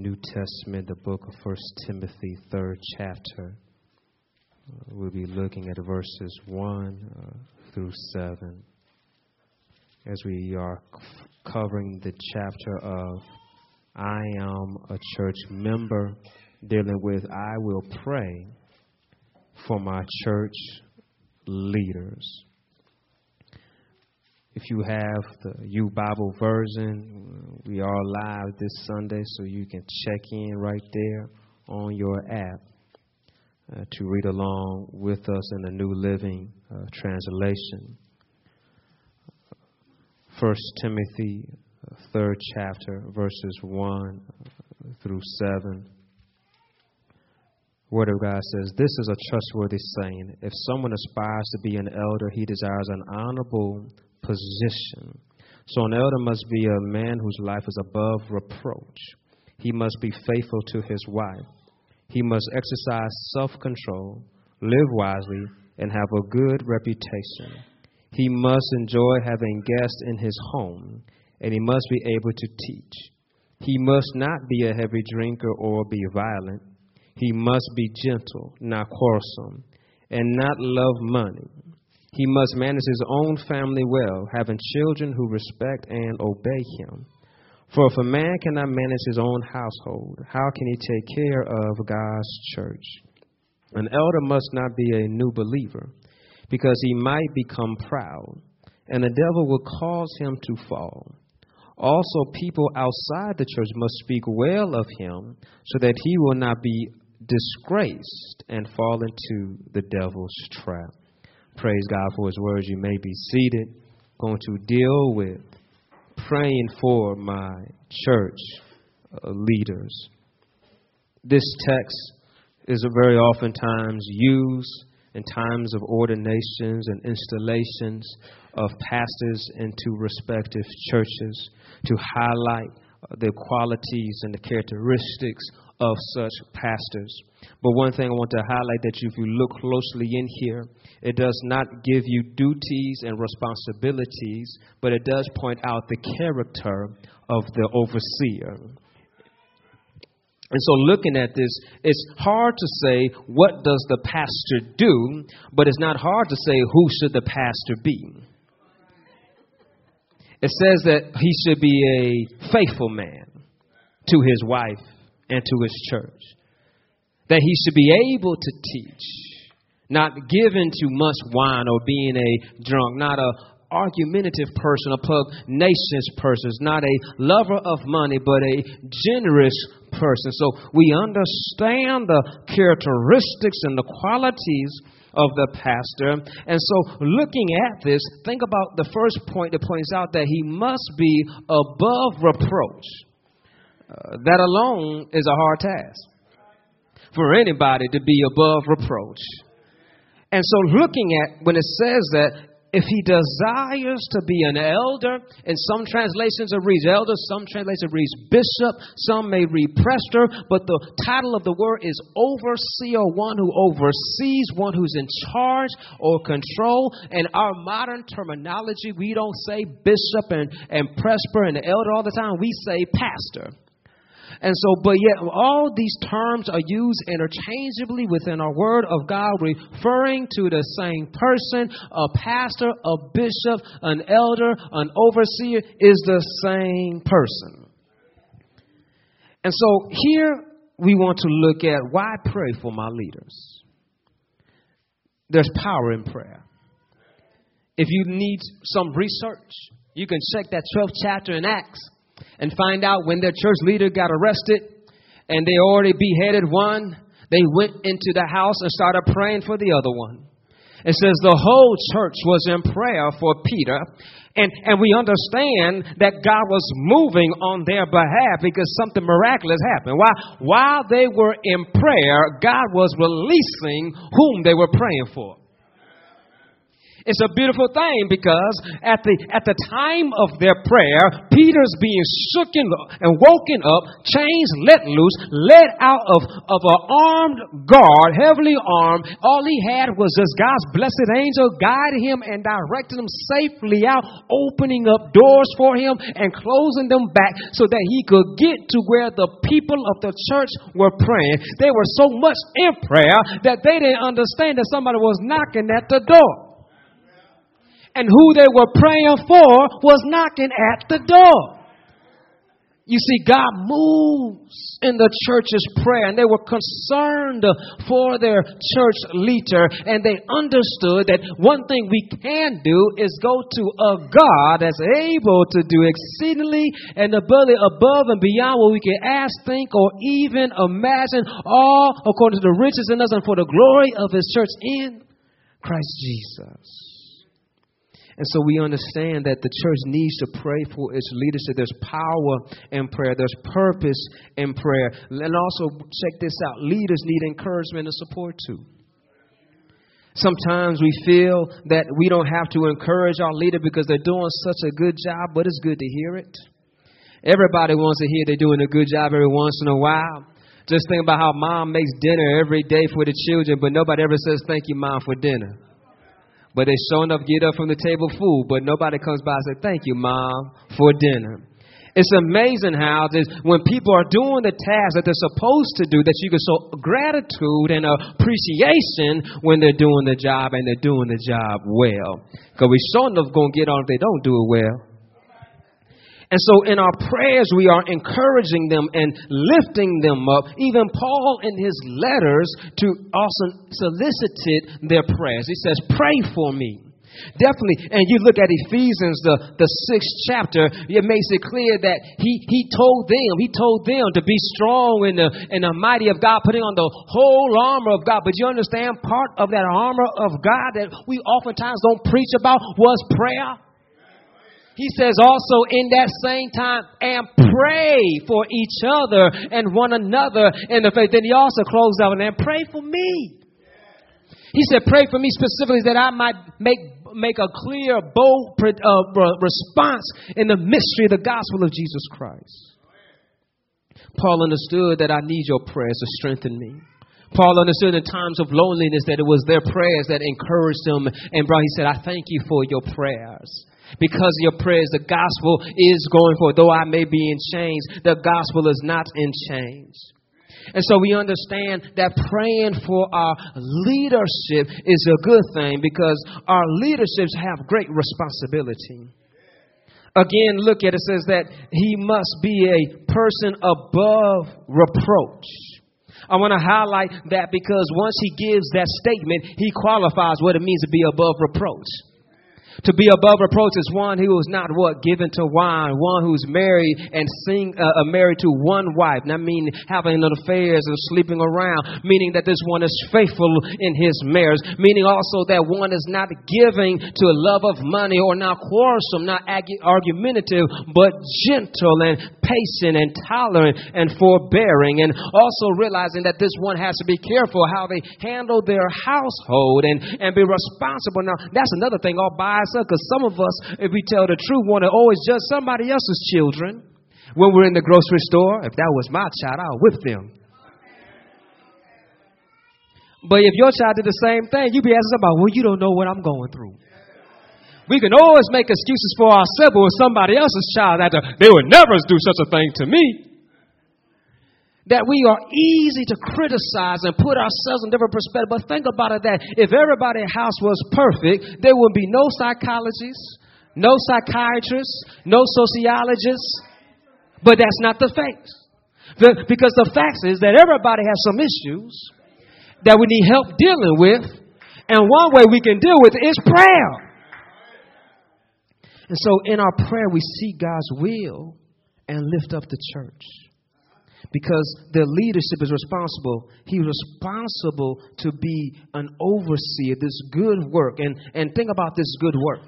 New Testament, the book of First Timothy, third chapter. Uh, we'll be looking at verses 1 uh, through 7 as we are c- covering the chapter of I am a church member, dealing with I will pray for my church leaders. If you have the U Bible version, we are live this Sunday, so you can check in right there on your app uh, to read along with us in the New Living uh, Translation. First Timothy, uh, third chapter, verses one through seven. Word of God says, This is a trustworthy saying. If someone aspires to be an elder, he desires an honorable position. So an elder must be a man whose life is above reproach. He must be faithful to his wife. He must exercise self control, live wisely, and have a good reputation. He must enjoy having guests in his home, and he must be able to teach. He must not be a heavy drinker or be violent. He must be gentle, not quarrelsome, and not love money. He must manage his own family well, having children who respect and obey him. For if a man cannot manage his own household, how can he take care of God's church? An elder must not be a new believer, because he might become proud, and the devil will cause him to fall. Also, people outside the church must speak well of him, so that he will not be disgraced and fall into the devil's trap. Praise God for his words. You may be seated. Going to deal with praying for my church uh, leaders. This text is very oftentimes used in times of ordinations and installations of pastors into respective churches to highlight uh, the qualities and the characteristics of such pastors. But one thing I want to highlight that if you look closely in here, it does not give you duties and responsibilities, but it does point out the character of the overseer. And so looking at this, it's hard to say what does the pastor do, but it's not hard to say who should the pastor be. It says that he should be a faithful man to his wife and to his church. That he should be able to teach, not given to much wine or being a drunk, not a argumentative person, a pugnacious person, not a lover of money, but a generous person. So we understand the characteristics and the qualities of the pastor. And so, looking at this, think about the first point that points out that he must be above reproach. That alone is a hard task for anybody to be above reproach. And so, looking at when it says that if he desires to be an elder, in some translations it reads elder, some translations it reads bishop, some may read prester, but the title of the word is overseer, one who oversees, one who's in charge or control. And our modern terminology, we don't say bishop and, and presbyter and elder all the time, we say pastor. And so, but yet, all these terms are used interchangeably within our Word of God, referring to the same person. A pastor, a bishop, an elder, an overseer is the same person. And so, here we want to look at why pray for my leaders. There's power in prayer. If you need some research, you can check that 12th chapter in Acts and find out when their church leader got arrested and they already beheaded one, they went into the house and started praying for the other one. It says the whole church was in prayer for Peter. And, and we understand that God was moving on their behalf because something miraculous happened. While, while they were in prayer, God was releasing whom they were praying for. It's a beautiful thing because at the at the time of their prayer, Peter's being shooken and woken up, chains let loose, led out of, of an armed guard, heavily armed. All he had was this God's blessed angel guiding him and directing him safely out, opening up doors for him and closing them back so that he could get to where the people of the church were praying. They were so much in prayer that they didn't understand that somebody was knocking at the door and who they were praying for was knocking at the door. You see, God moves in the church's prayer, and they were concerned for their church leader, and they understood that one thing we can do is go to a God that's able to do exceedingly and abundantly above and beyond what we can ask, think, or even imagine, all according to the riches in us and for the glory of His church in Christ Jesus. And so we understand that the church needs to pray for its leadership. There's power in prayer, there's purpose in prayer. And also, check this out leaders need encouragement and support too. Sometimes we feel that we don't have to encourage our leader because they're doing such a good job, but it's good to hear it. Everybody wants to hear they're doing a good job every once in a while. Just think about how mom makes dinner every day for the children, but nobody ever says, Thank you, mom, for dinner. But they sure enough get up from the table full, but nobody comes by and say, Thank you, Mom, for dinner. It's amazing how this, when people are doing the tasks that they're supposed to do, that you can show gratitude and appreciation when they're doing the job and they're doing the job well. Because we sure enough going to get on if they don't do it well. And so in our prayers, we are encouraging them and lifting them up. Even Paul in his letters to also solicited their prayers. He says, Pray for me. Definitely. And you look at Ephesians, the, the sixth chapter, it makes it clear that he, he told them, he told them to be strong in the, in the mighty of God, putting on the whole armor of God. But you understand part of that armor of God that we oftentimes don't preach about was prayer. He says also in that same time, and pray for each other and one another in the faith. Then he also closed out and pray for me. He said, pray for me specifically that I might make make a clear, bold uh, response in the mystery of the gospel of Jesus Christ. Paul understood that I need your prayers to strengthen me. Paul understood in times of loneliness that it was their prayers that encouraged him. And bro, he said, I thank you for your prayers because of your prayers, the gospel is going forward. Though I may be in chains, the gospel is not in chains. And so we understand that praying for our leadership is a good thing because our leaderships have great responsibility. Again, look at it, it says that he must be a person above reproach. I want to highlight that because once he gives that statement, he qualifies what it means to be above reproach. To be above reproach is one who is not what given to wine, one who's married and sing, uh, uh, married to one wife. Not meaning having affairs and sleeping around, meaning that this one is faithful in his marriage. Meaning also that one is not giving to a love of money or not quarrelsome, not argumentative, but gentle and patient and tolerant and forbearing. And also realizing that this one has to be careful how they handle their household and, and be responsible. Now, that's another thing all by because some of us, if we tell the truth, want to always judge somebody else's children. When we're in the grocery store, if that was my child, I'll whip them. But if your child did the same thing, you'd be asking somebody, well, you don't know what I'm going through. We can always make excuses for ourselves, with somebody else's child, that uh, they would never do such a thing to me that we are easy to criticize and put ourselves in different perspectives. But think about it that if everybody's house was perfect, there would be no psychologists, no psychiatrists, no sociologists. But that's not the fact. The, because the fact is that everybody has some issues that we need help dealing with. And one way we can deal with it is prayer. And so in our prayer, we seek God's will and lift up the church because the leadership is responsible. He's responsible to be an overseer, this good work. And, and think about this good work.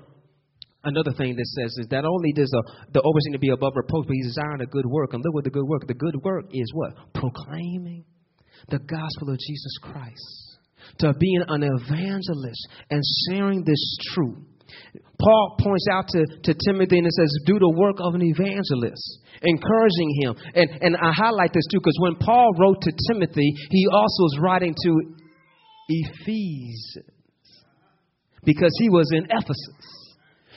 Another thing that says is that only does a, the overseer to be above reproach, but he's desiring a good work. And look what the good work. The good work is what? Proclaiming the gospel of Jesus Christ. to being an evangelist and sharing this truth. Paul points out to, to Timothy and it says, Do the work of an evangelist, encouraging him. And, and I highlight this too because when Paul wrote to Timothy, he also was writing to Ephesians because he was in Ephesus.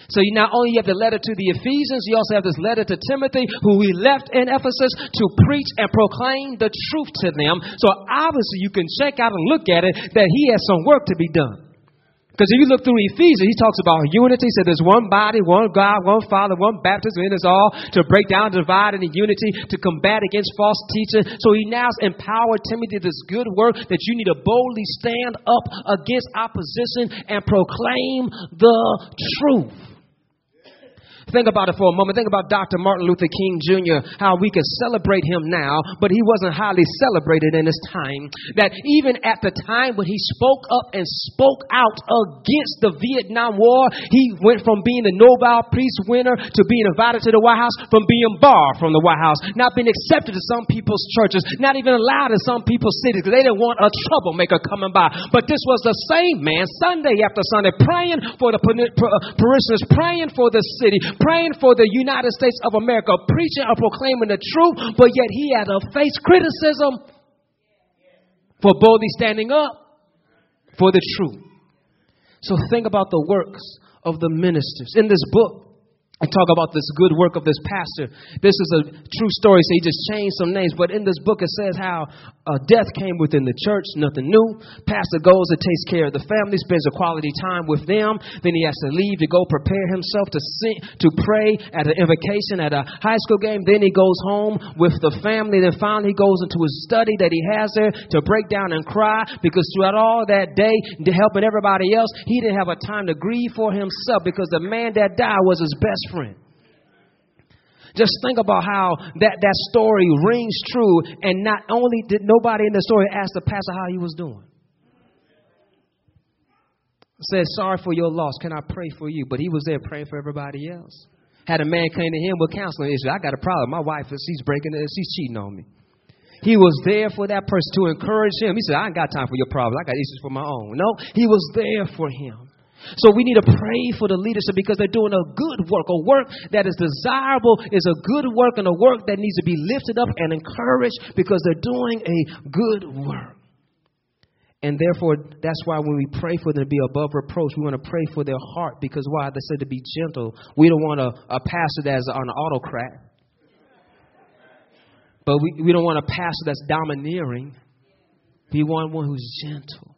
So you not only have the letter to the Ephesians, you also have this letter to Timothy, who he left in Ephesus to preach and proclaim the truth to them. So obviously you can check out and look at it that he has some work to be done. Because if you look through Ephesians, he talks about unity. So there's one body, one God, one Father, one baptism in us all to break down, divide, and unity, to combat against false teaching. So he now empowered Timothy this good work that you need to boldly stand up against opposition and proclaim the truth. Think about it for a moment. Think about Dr. Martin Luther King Jr., how we can celebrate him now, but he wasn't highly celebrated in his time. That even at the time when he spoke up and spoke out against the Vietnam War, he went from being the Nobel Peace winner to being invited to the White House, from being barred from the White House, not being accepted to some people's churches, not even allowed in some people's cities because they didn't want a troublemaker coming by. But this was the same man, Sunday after Sunday, praying for the uh, parishioners, praying for the city, praying for the United States of America, preaching and proclaiming the truth, but yet he had to face criticism for boldly standing up for the truth. So think about the works of the ministers. In this book, I talk about this good work of this pastor. This is a true story, so he just changed some names. But in this book, it says how uh, death came within the church, nothing new. Pastor goes and takes care of the family, spends a quality time with them. Then he has to leave to go prepare himself to sing, to pray at an invocation at a high school game. Then he goes home with the family. Then finally, he goes into his study that he has there to break down and cry because throughout all that day, helping everybody else, he didn't have a time to grieve for himself because the man that died was his best friend. Just think about how that, that story rings true, and not only did nobody in the story ask the pastor how he was doing. Said, sorry for your loss. Can I pray for you? But he was there praying for everybody else. Had a man came to him with counseling issues. I got a problem. My wife, is she's breaking it. She's cheating on me. He was there for that person to encourage him. He said, I ain't got time for your problems. I got issues for my own. No, he was there for him. So we need to pray for the leadership because they're doing a good work, a work that is desirable, is a good work, and a work that needs to be lifted up and encouraged because they're doing a good work. And therefore, that's why when we pray for them to be above reproach, we want to pray for their heart because why? They said to be gentle. We don't want a, a pastor that's an autocrat. But we, we don't want a pastor that's domineering. We want one who's gentle.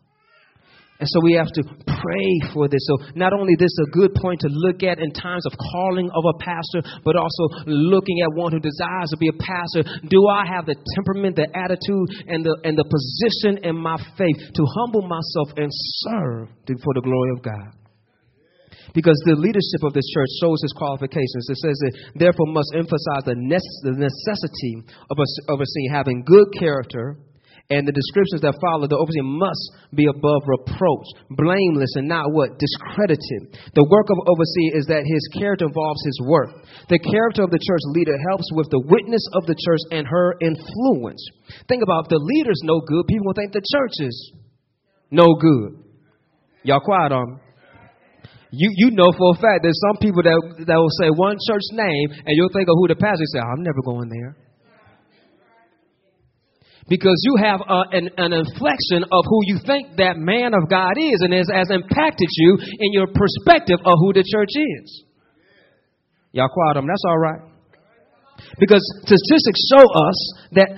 And so we have to pray for this. So not only this is a good point to look at in times of calling of a pastor, but also looking at one who desires to be a pastor. Do I have the temperament, the attitude, and the and the position in my faith to humble myself and serve for the glory of God? Because the leadership of this church shows its qualifications. It says that therefore must emphasize the necessity of overseeing having good character and the descriptions that follow, the overseer must be above reproach, blameless, and not what? Discredited. The work of overseer is that his character involves his work. The character of the church leader helps with the witness of the church and her influence. Think about if the leader's no good, people will think the church is no good. Y'all quiet on me. You, you know for a fact there's some people that, that will say one church name and you'll think of who the pastor is. Say, I'm never going there because you have a, an, an, inflection of who you think that man of God is and has, has impacted you in your perspective of who the church is. Y'all quiet them. That's all right. Because statistics show us that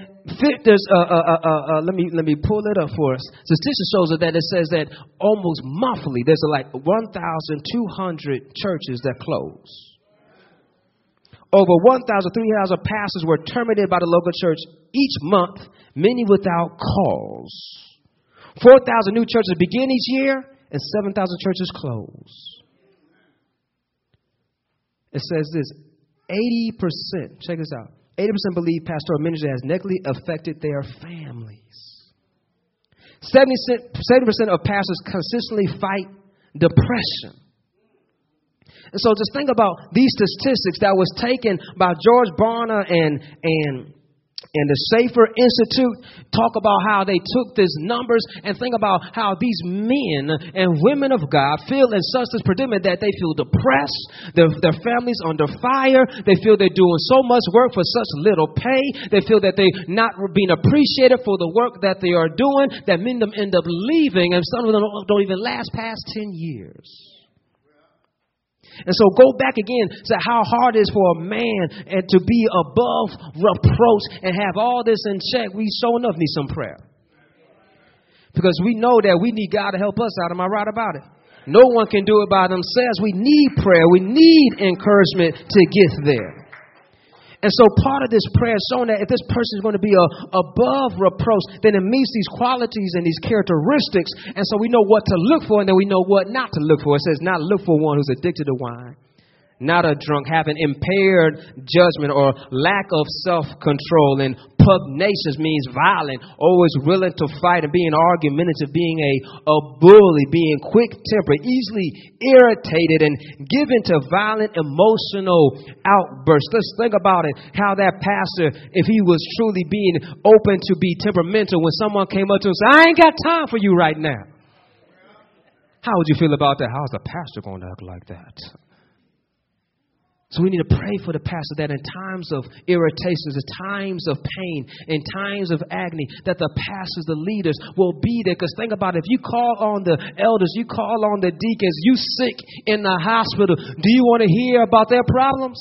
there's uh, uh, uh, uh, uh, let me let me pull it up for us. Statistics shows us that it says that almost monthly there's like 1,200 churches that close. Over 1,300 pastors were terminated by the local church each month, many without cause. 4,000 new churches begin each year, and 7,000 churches close. It says this 80%, check this out 80% believe pastoral ministry has negatively affected their families. 70% of pastors consistently fight depression. And so just think about these statistics that was taken by George Barna and, and and the Schaeffer Institute talk about how they took these numbers and think about how these men and women of God feel in such this predicament that they feel depressed, their, their families under fire, they feel they're doing so much work for such little pay, they feel that they're not being appreciated for the work that they are doing, that of them end up leaving, and some of them don't even last past 10 years. And so go back again to how hard it is for a man and to be above reproach and have all this in check. We sure enough need some prayer. Because we know that we need God to help us out. Am I right about it? No one can do it by themselves. We need prayer. We need encouragement to get there. And so part of this prayer is showing that if this person is going to be a, above reproach, then it meets these qualities and these characteristics. And so we know what to look for and then we know what not to look for. It says not look for one who's addicted to wine not a drunk, having impaired judgment or lack of self control. And pugnacious means violent, always willing to fight and being argumentative, being a, a bully, being quick tempered, easily irritated, and given to violent emotional outbursts. Let's think about it how that pastor, if he was truly being open to be temperamental, when someone came up to him and said, I ain't got time for you right now. How would you feel about that? How's the pastor going to act like that? So we need to pray for the pastor that in times of irritations, in times of pain, in times of agony, that the pastors, the leaders will be there. Because think about it, if you call on the elders, you call on the deacons, you sick in the hospital, do you want to hear about their problems?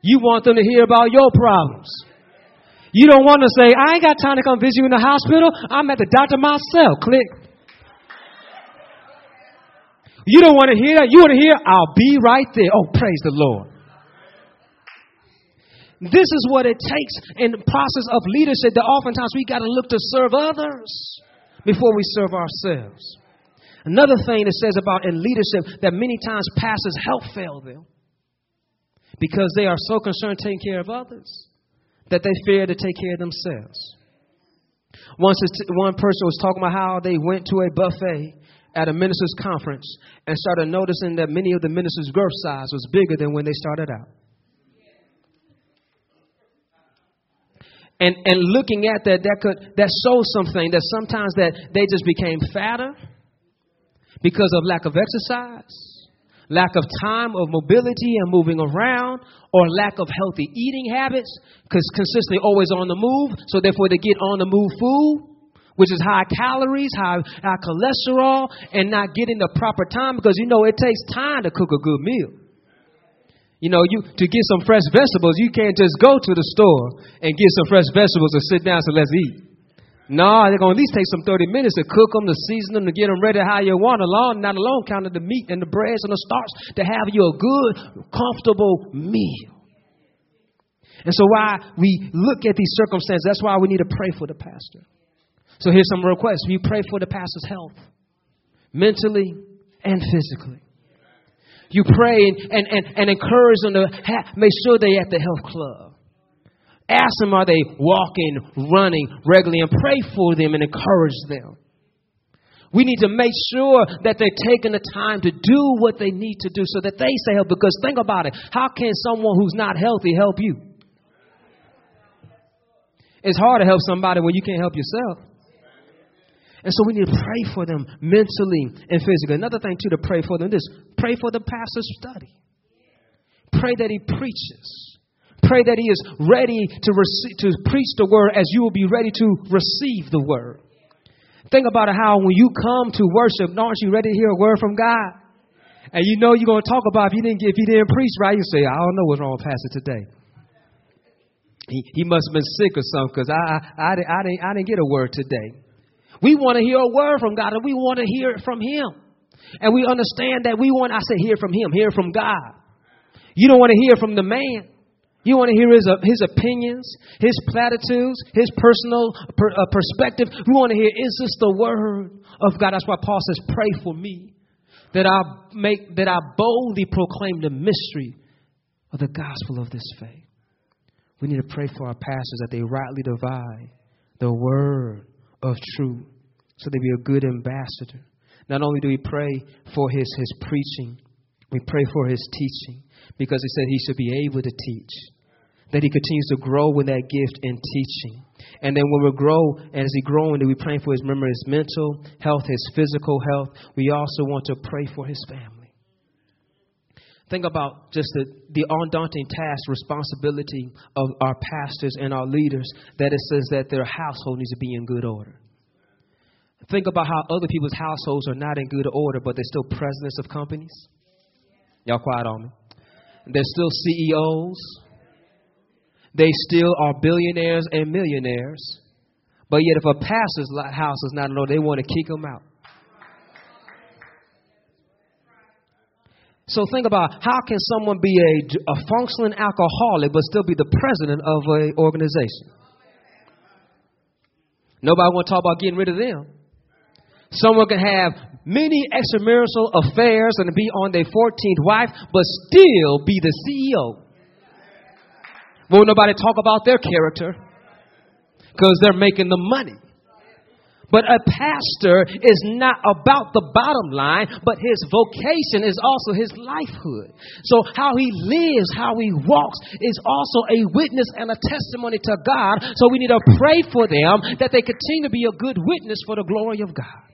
You want them to hear about your problems. You don't want to say, I ain't got time to come visit you in the hospital. I'm at the doctor myself. Click. You don't want to hear that? You want to hear? I'll be right there. Oh, praise the Lord. This is what it takes in the process of leadership that oftentimes we got to look to serve others before we serve ourselves. Another thing it says about in leadership that many times pastors help fail them because they are so concerned taking care of others that they fear to take care of themselves. Once one person was talking about how they went to a buffet at a ministers' conference and started noticing that many of the ministers' girth size was bigger than when they started out. And, and looking at that, that could that shows something that sometimes that they just became fatter because of lack of exercise, lack of time of mobility and moving around, or lack of healthy eating habits, because consistently always on the move, so therefore they get on the move food which is high calories, high, high cholesterol, and not getting the proper time because you know it takes time to cook a good meal. You know, you to get some fresh vegetables, you can't just go to the store and get some fresh vegetables and sit down and so let's eat. No, they're going to at least take some 30 minutes to cook them, to season them, to get them ready how you want, along, not alone counting the meat and the breads and the starch, to have you a good, comfortable meal. And so, why we look at these circumstances, that's why we need to pray for the pastor. So here's some requests. We pray for the pastor's health, mentally and physically. You pray and, and, and, and encourage them to have, make sure they're at the health club. Ask them, are they walking, running regularly, and pray for them and encourage them. We need to make sure that they're taking the time to do what they need to do so that they stay healthy. Because think about it how can someone who's not healthy help you? It's hard to help somebody when you can't help yourself. And so we need to pray for them mentally and physically. Another thing, too, to pray for them is pray for the pastor's study. Pray that he preaches. Pray that he is ready to, receive, to preach the word as you will be ready to receive the word. Think about how when you come to worship, aren't you ready to hear a word from God? And you know you're going to talk about if you didn't if he didn't preach right, you say, I don't know what's wrong with Pastor today. He, he must have been sick or something because I, I, I, I, didn't, I didn't get a word today. We want to hear a word from God and we want to hear it from Him. And we understand that we want, I say, hear from Him, hear from God. You don't want to hear from the man. You want to hear his, his opinions, his platitudes, his personal per, uh, perspective. We want to hear, is this the word of God? That's why Paul says, pray for me that I make, that I boldly proclaim the mystery of the gospel of this faith. We need to pray for our pastors that they rightly divide the word of truth so they be a good ambassador. Not only do we pray for his, his preaching, we pray for his teaching because he said he should be able to teach. that he continues to grow in that gift in teaching. And then when we grow, and as he growing, we pray for his remember his mental health, his physical health. We also want to pray for his family. Think about just the, the undaunting task, responsibility of our pastors and our leaders that it says that their household needs to be in good order. Think about how other people's households are not in good order, but they're still presidents of companies. Y'all quiet on me. They're still CEOs. They still are billionaires and millionaires. But yet, if a pastor's house is not in order, they want to kick them out. So think about how can someone be a, a functioning alcoholic but still be the president of an organization? Nobody want to talk about getting rid of them. Someone can have many extramarital affairs and be on their 14th wife, but still be the CEO. Won't nobody talk about their character because they're making the money. But a pastor is not about the bottom line, but his vocation is also his lifehood. So how he lives, how he walks is also a witness and a testimony to God. So we need to pray for them that they continue to be a good witness for the glory of God.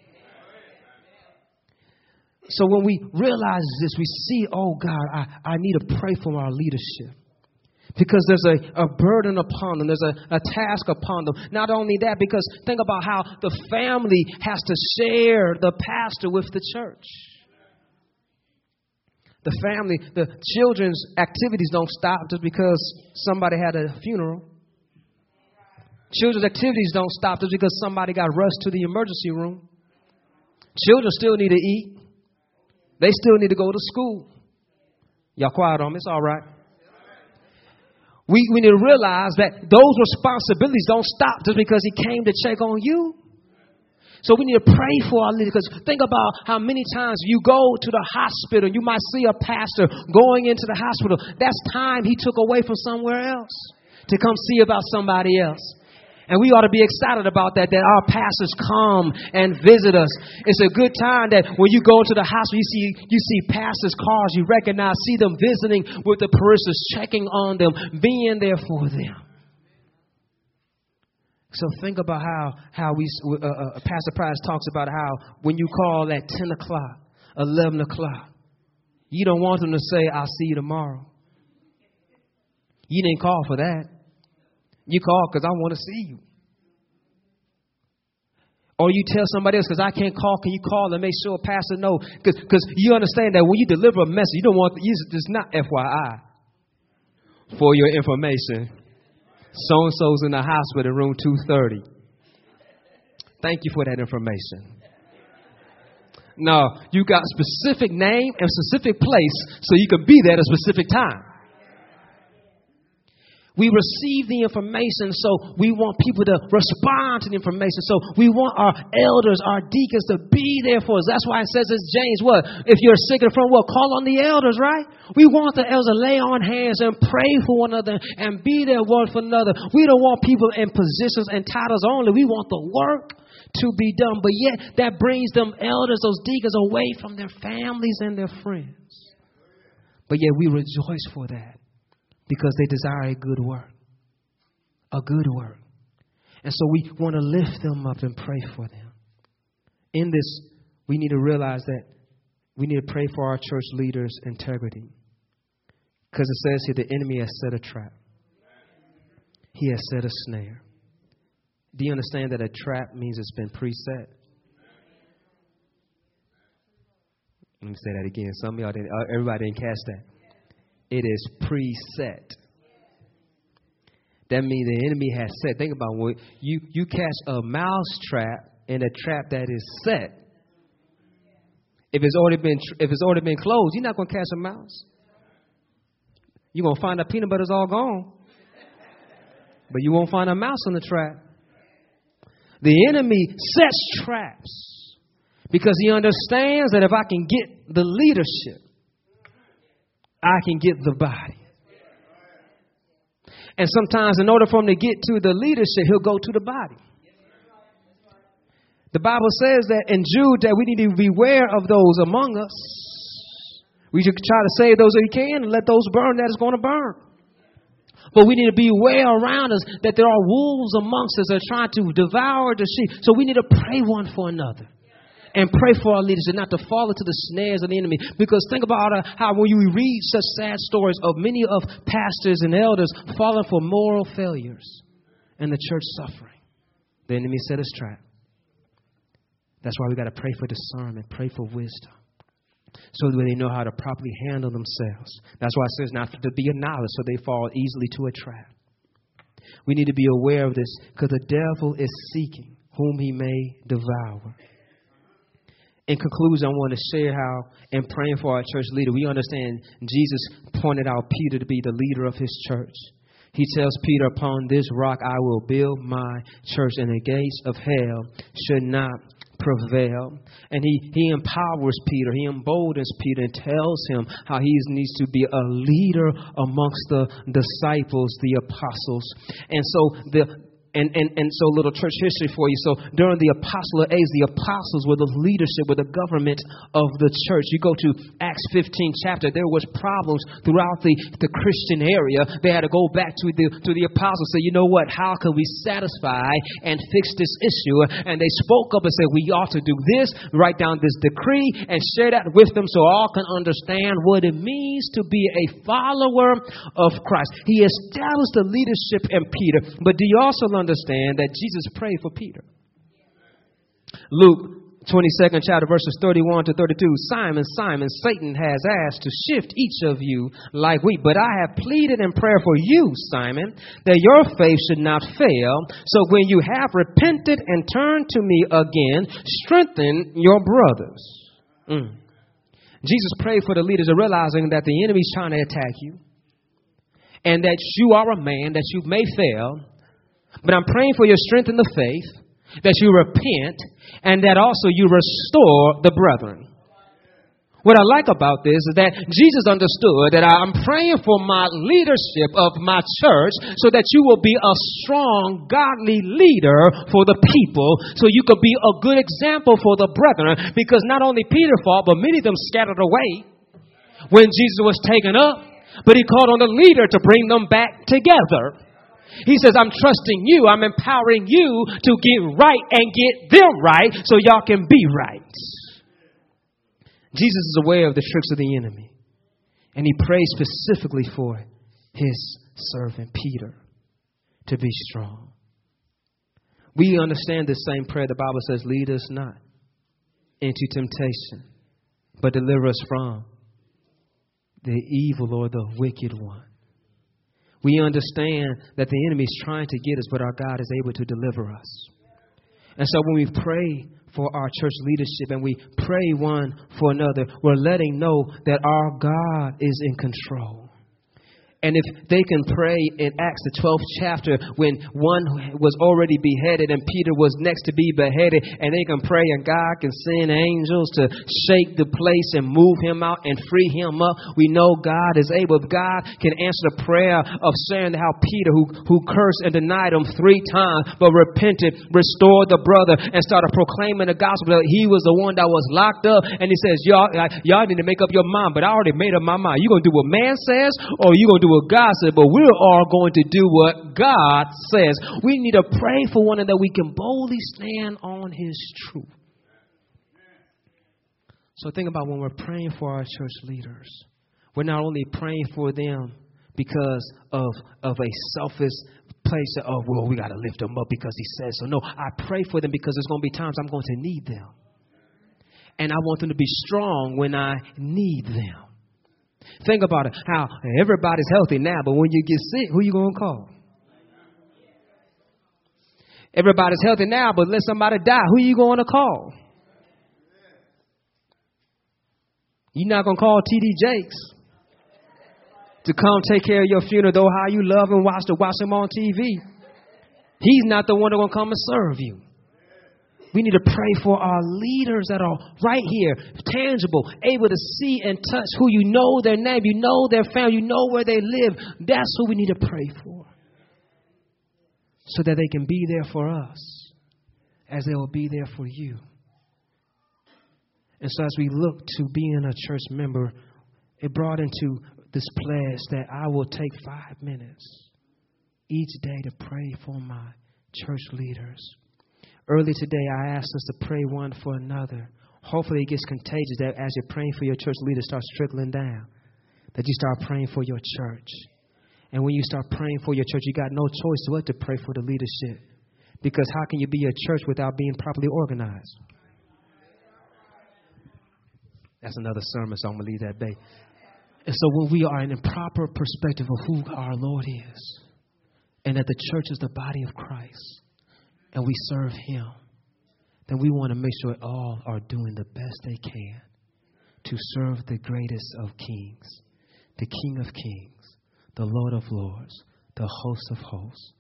So when we realize this, we see, oh God, I, I need to pray for our leadership. Because there's a, a burden upon them, there's a, a task upon them. Not only that, because think about how the family has to share the pastor with the church. The family, the children's activities don't stop just because somebody had a funeral. Children's activities don't stop just because somebody got rushed to the emergency room. Children still need to eat. They still need to go to school. Y'all quiet on me. It's all right. We, we need to realize that those responsibilities don't stop just because he came to check on you. So we need to pray for our leaders because think about how many times you go to the hospital, you might see a pastor going into the hospital. That's time he took away from somewhere else to come see about somebody else. And we ought to be excited about that, that our pastors come and visit us. It's a good time that when you go to the hospital, you see, you see pastors' cars, you recognize, see them visiting with the parishioners, checking on them, being there for them. So think about how, how we, uh, uh, Pastor Price talks about how when you call at 10 o'clock, 11 o'clock, you don't want them to say, I'll see you tomorrow. You didn't call for that. You call because I want to see you. Or you tell somebody else because I can't call. Can you call and make sure a pastor know? Because you understand that when you deliver a message, you don't want it's not FYI for your information. So and so's in the hospital, room two thirty. Thank you for that information. No, you got specific name and specific place so you can be there at a specific time. We receive the information, so we want people to respond to the information. So we want our elders, our deacons to be there for us. That's why it says it's James, what? If you're sick and from what? Call on the elders, right? We want the elders to lay on hands and pray for one another and be there one for another. We don't want people in positions and titles only. We want the work to be done. But yet that brings them elders, those deacons away from their families and their friends. But yet we rejoice for that because they desire a good work. A good work. And so we want to lift them up and pray for them. In this, we need to realize that we need to pray for our church leaders' integrity. Because it says here the enemy has set a trap, he has set a snare. Do you understand that a trap means it's been preset? Let me say that again. Some of y'all didn't, uh, everybody didn't catch that it is preset. That means the enemy has set. Think about when you, you catch a mouse trap in a trap that is set. If it's already been if it's already been closed, you're not gonna catch a mouse. You're gonna find that peanut butter's all gone. But you won't find a mouse in the trap. The enemy sets traps because he understands that if I can get the leadership I can get the body. And sometimes, in order for him to get to the leadership, he'll go to the body. The Bible says that in Jude that we need to beware of those among us. We should try to save those that we can and let those burn that is going to burn. But we need to be aware around us that there are wolves amongst us that are trying to devour the sheep. So we need to pray one for another and pray for our leaders and not to fall into the snares of the enemy. Because think about how when you read such sad stories of many of pastors and elders falling for moral failures and the church suffering, the enemy set us trap. That's why we got to pray for discernment, pray for wisdom. So that they know how to properly handle themselves. That's why it says not to be a knowledge so they fall easily to a trap. We need to be aware of this because the devil is seeking whom he may devour in conclusion, I want to share how, in praying for our church leader, we understand Jesus pointed out Peter to be the leader of his church. He tells Peter, Upon this rock I will build my church, and the gates of hell should not prevail. And he, he empowers Peter, he emboldens Peter, and tells him how he needs to be a leader amongst the disciples, the apostles. And so the and, and, and so, little church history for you. So, during the apostle age, the apostles were the leadership, were the government of the church. You go to Acts 15 chapter, there was problems throughout the, the Christian area. They had to go back to the, to the apostles say, you know what, how can we satisfy and fix this issue? And they spoke up and said, we ought to do this, write down this decree, and share that with them so all can understand what it means to be a follower of Christ. He established the leadership in Peter, but do you also understand that Jesus prayed for Peter. Luke 22nd chapter, verses 31 to 32. Simon, Simon, Satan has asked to shift each of you like wheat, but I have pleaded in prayer for you, Simon, that your faith should not fail. So when you have repented and turned to me again, strengthen your brothers. Mm. Jesus prayed for the leaders, realizing that the enemy is trying to attack you, and that you are a man, that you may fail, but I'm praying for your strength in the faith, that you repent, and that also you restore the brethren. What I like about this is that Jesus understood that I'm praying for my leadership of my church so that you will be a strong, godly leader for the people, so you could be a good example for the brethren. Because not only Peter fought, but many of them scattered away when Jesus was taken up, but he called on the leader to bring them back together. He says, I'm trusting you. I'm empowering you to get right and get them right so y'all can be right. Jesus is aware of the tricks of the enemy. And he prays specifically for his servant Peter to be strong. We understand this same prayer. The Bible says, Lead us not into temptation, but deliver us from the evil or the wicked one. We understand that the enemy is trying to get us, but our God is able to deliver us. And so when we pray for our church leadership and we pray one for another, we're letting know that our God is in control. And if they can pray in Acts, the 12th chapter, when one was already beheaded and Peter was next to be beheaded, and they can pray and God can send angels to shake the place and move him out and free him up, we know God is able. God can answer the prayer of saying how Peter, who, who cursed and denied him three times, but repented, restored the brother, and started proclaiming the gospel that he was the one that was locked up. And he says, Y'all, y'all need to make up your mind, but I already made up my mind. You going to do what man says, or you going to do what God said, but we're all going to do what God says. We need to pray for one another. That we can boldly stand on His truth. So think about when we're praying for our church leaders. We're not only praying for them because of, of a selfish place of, well, we got to lift them up because he says so. No, I pray for them because there's going to be times I'm going to need them. And I want them to be strong when I need them. Think about it. How everybody's healthy now, but when you get sick, who you to call? Everybody's healthy now, but let somebody die, who you to call? You're not to call T.D. Jakes to come take care of your funeral, though how you love him, watch, to watch him on TV. He's not the one that's to come and serve you. We need to pray for our leaders that are right here, tangible, able to see and touch who you know their name, you know their family, you know where they live. That's who we need to pray for. So that they can be there for us as they will be there for you. And so, as we look to being a church member, it brought into this pledge that I will take five minutes each day to pray for my church leaders. Early today, I asked us to pray one for another. Hopefully, it gets contagious that as you're praying for your church leader, starts trickling down. That you start praying for your church. And when you start praying for your church, you got no choice but to pray for the leadership. Because how can you be a church without being properly organized? That's another sermon, so I'm going to leave that day. And so when we are in a proper perspective of who our Lord is, and that the church is the body of Christ, and we serve Him, then we want to make sure all are doing the best they can to serve the greatest of kings, the King of kings, the Lord of lords, the host of hosts,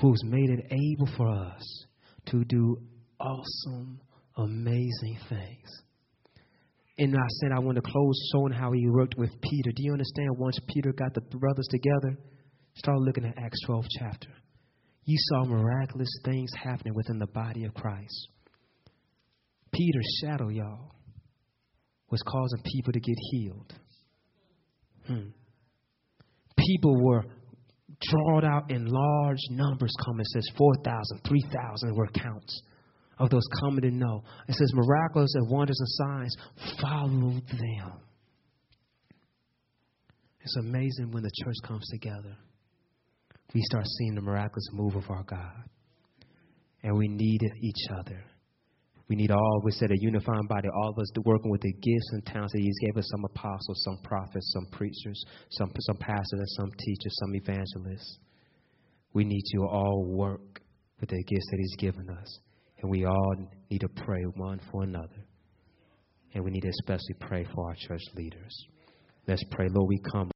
who's made it able for us to do awesome, amazing things. And I said I want to close showing how he worked with Peter. Do you understand? Once Peter got the brothers together, start looking at Acts 12 chapter. You saw miraculous things happening within the body of Christ. Peter's shadow, y'all, was causing people to get healed. Hmm. People were drawn out in large numbers coming. It says 4,000, 3,000 were counts of those coming to know. It says miracles and wonders and signs followed them. It's amazing when the church comes together. We start seeing the miraculous move of our God. And we need each other. We need all, we said, a unifying body, all of us working with the gifts and talents that He's gave us some apostles, some prophets, some preachers, some, some pastors, some teachers, some evangelists. We need to all work with the gifts that He's given us. And we all need to pray one for another. And we need to especially pray for our church leaders. Let's pray. Lord, we come.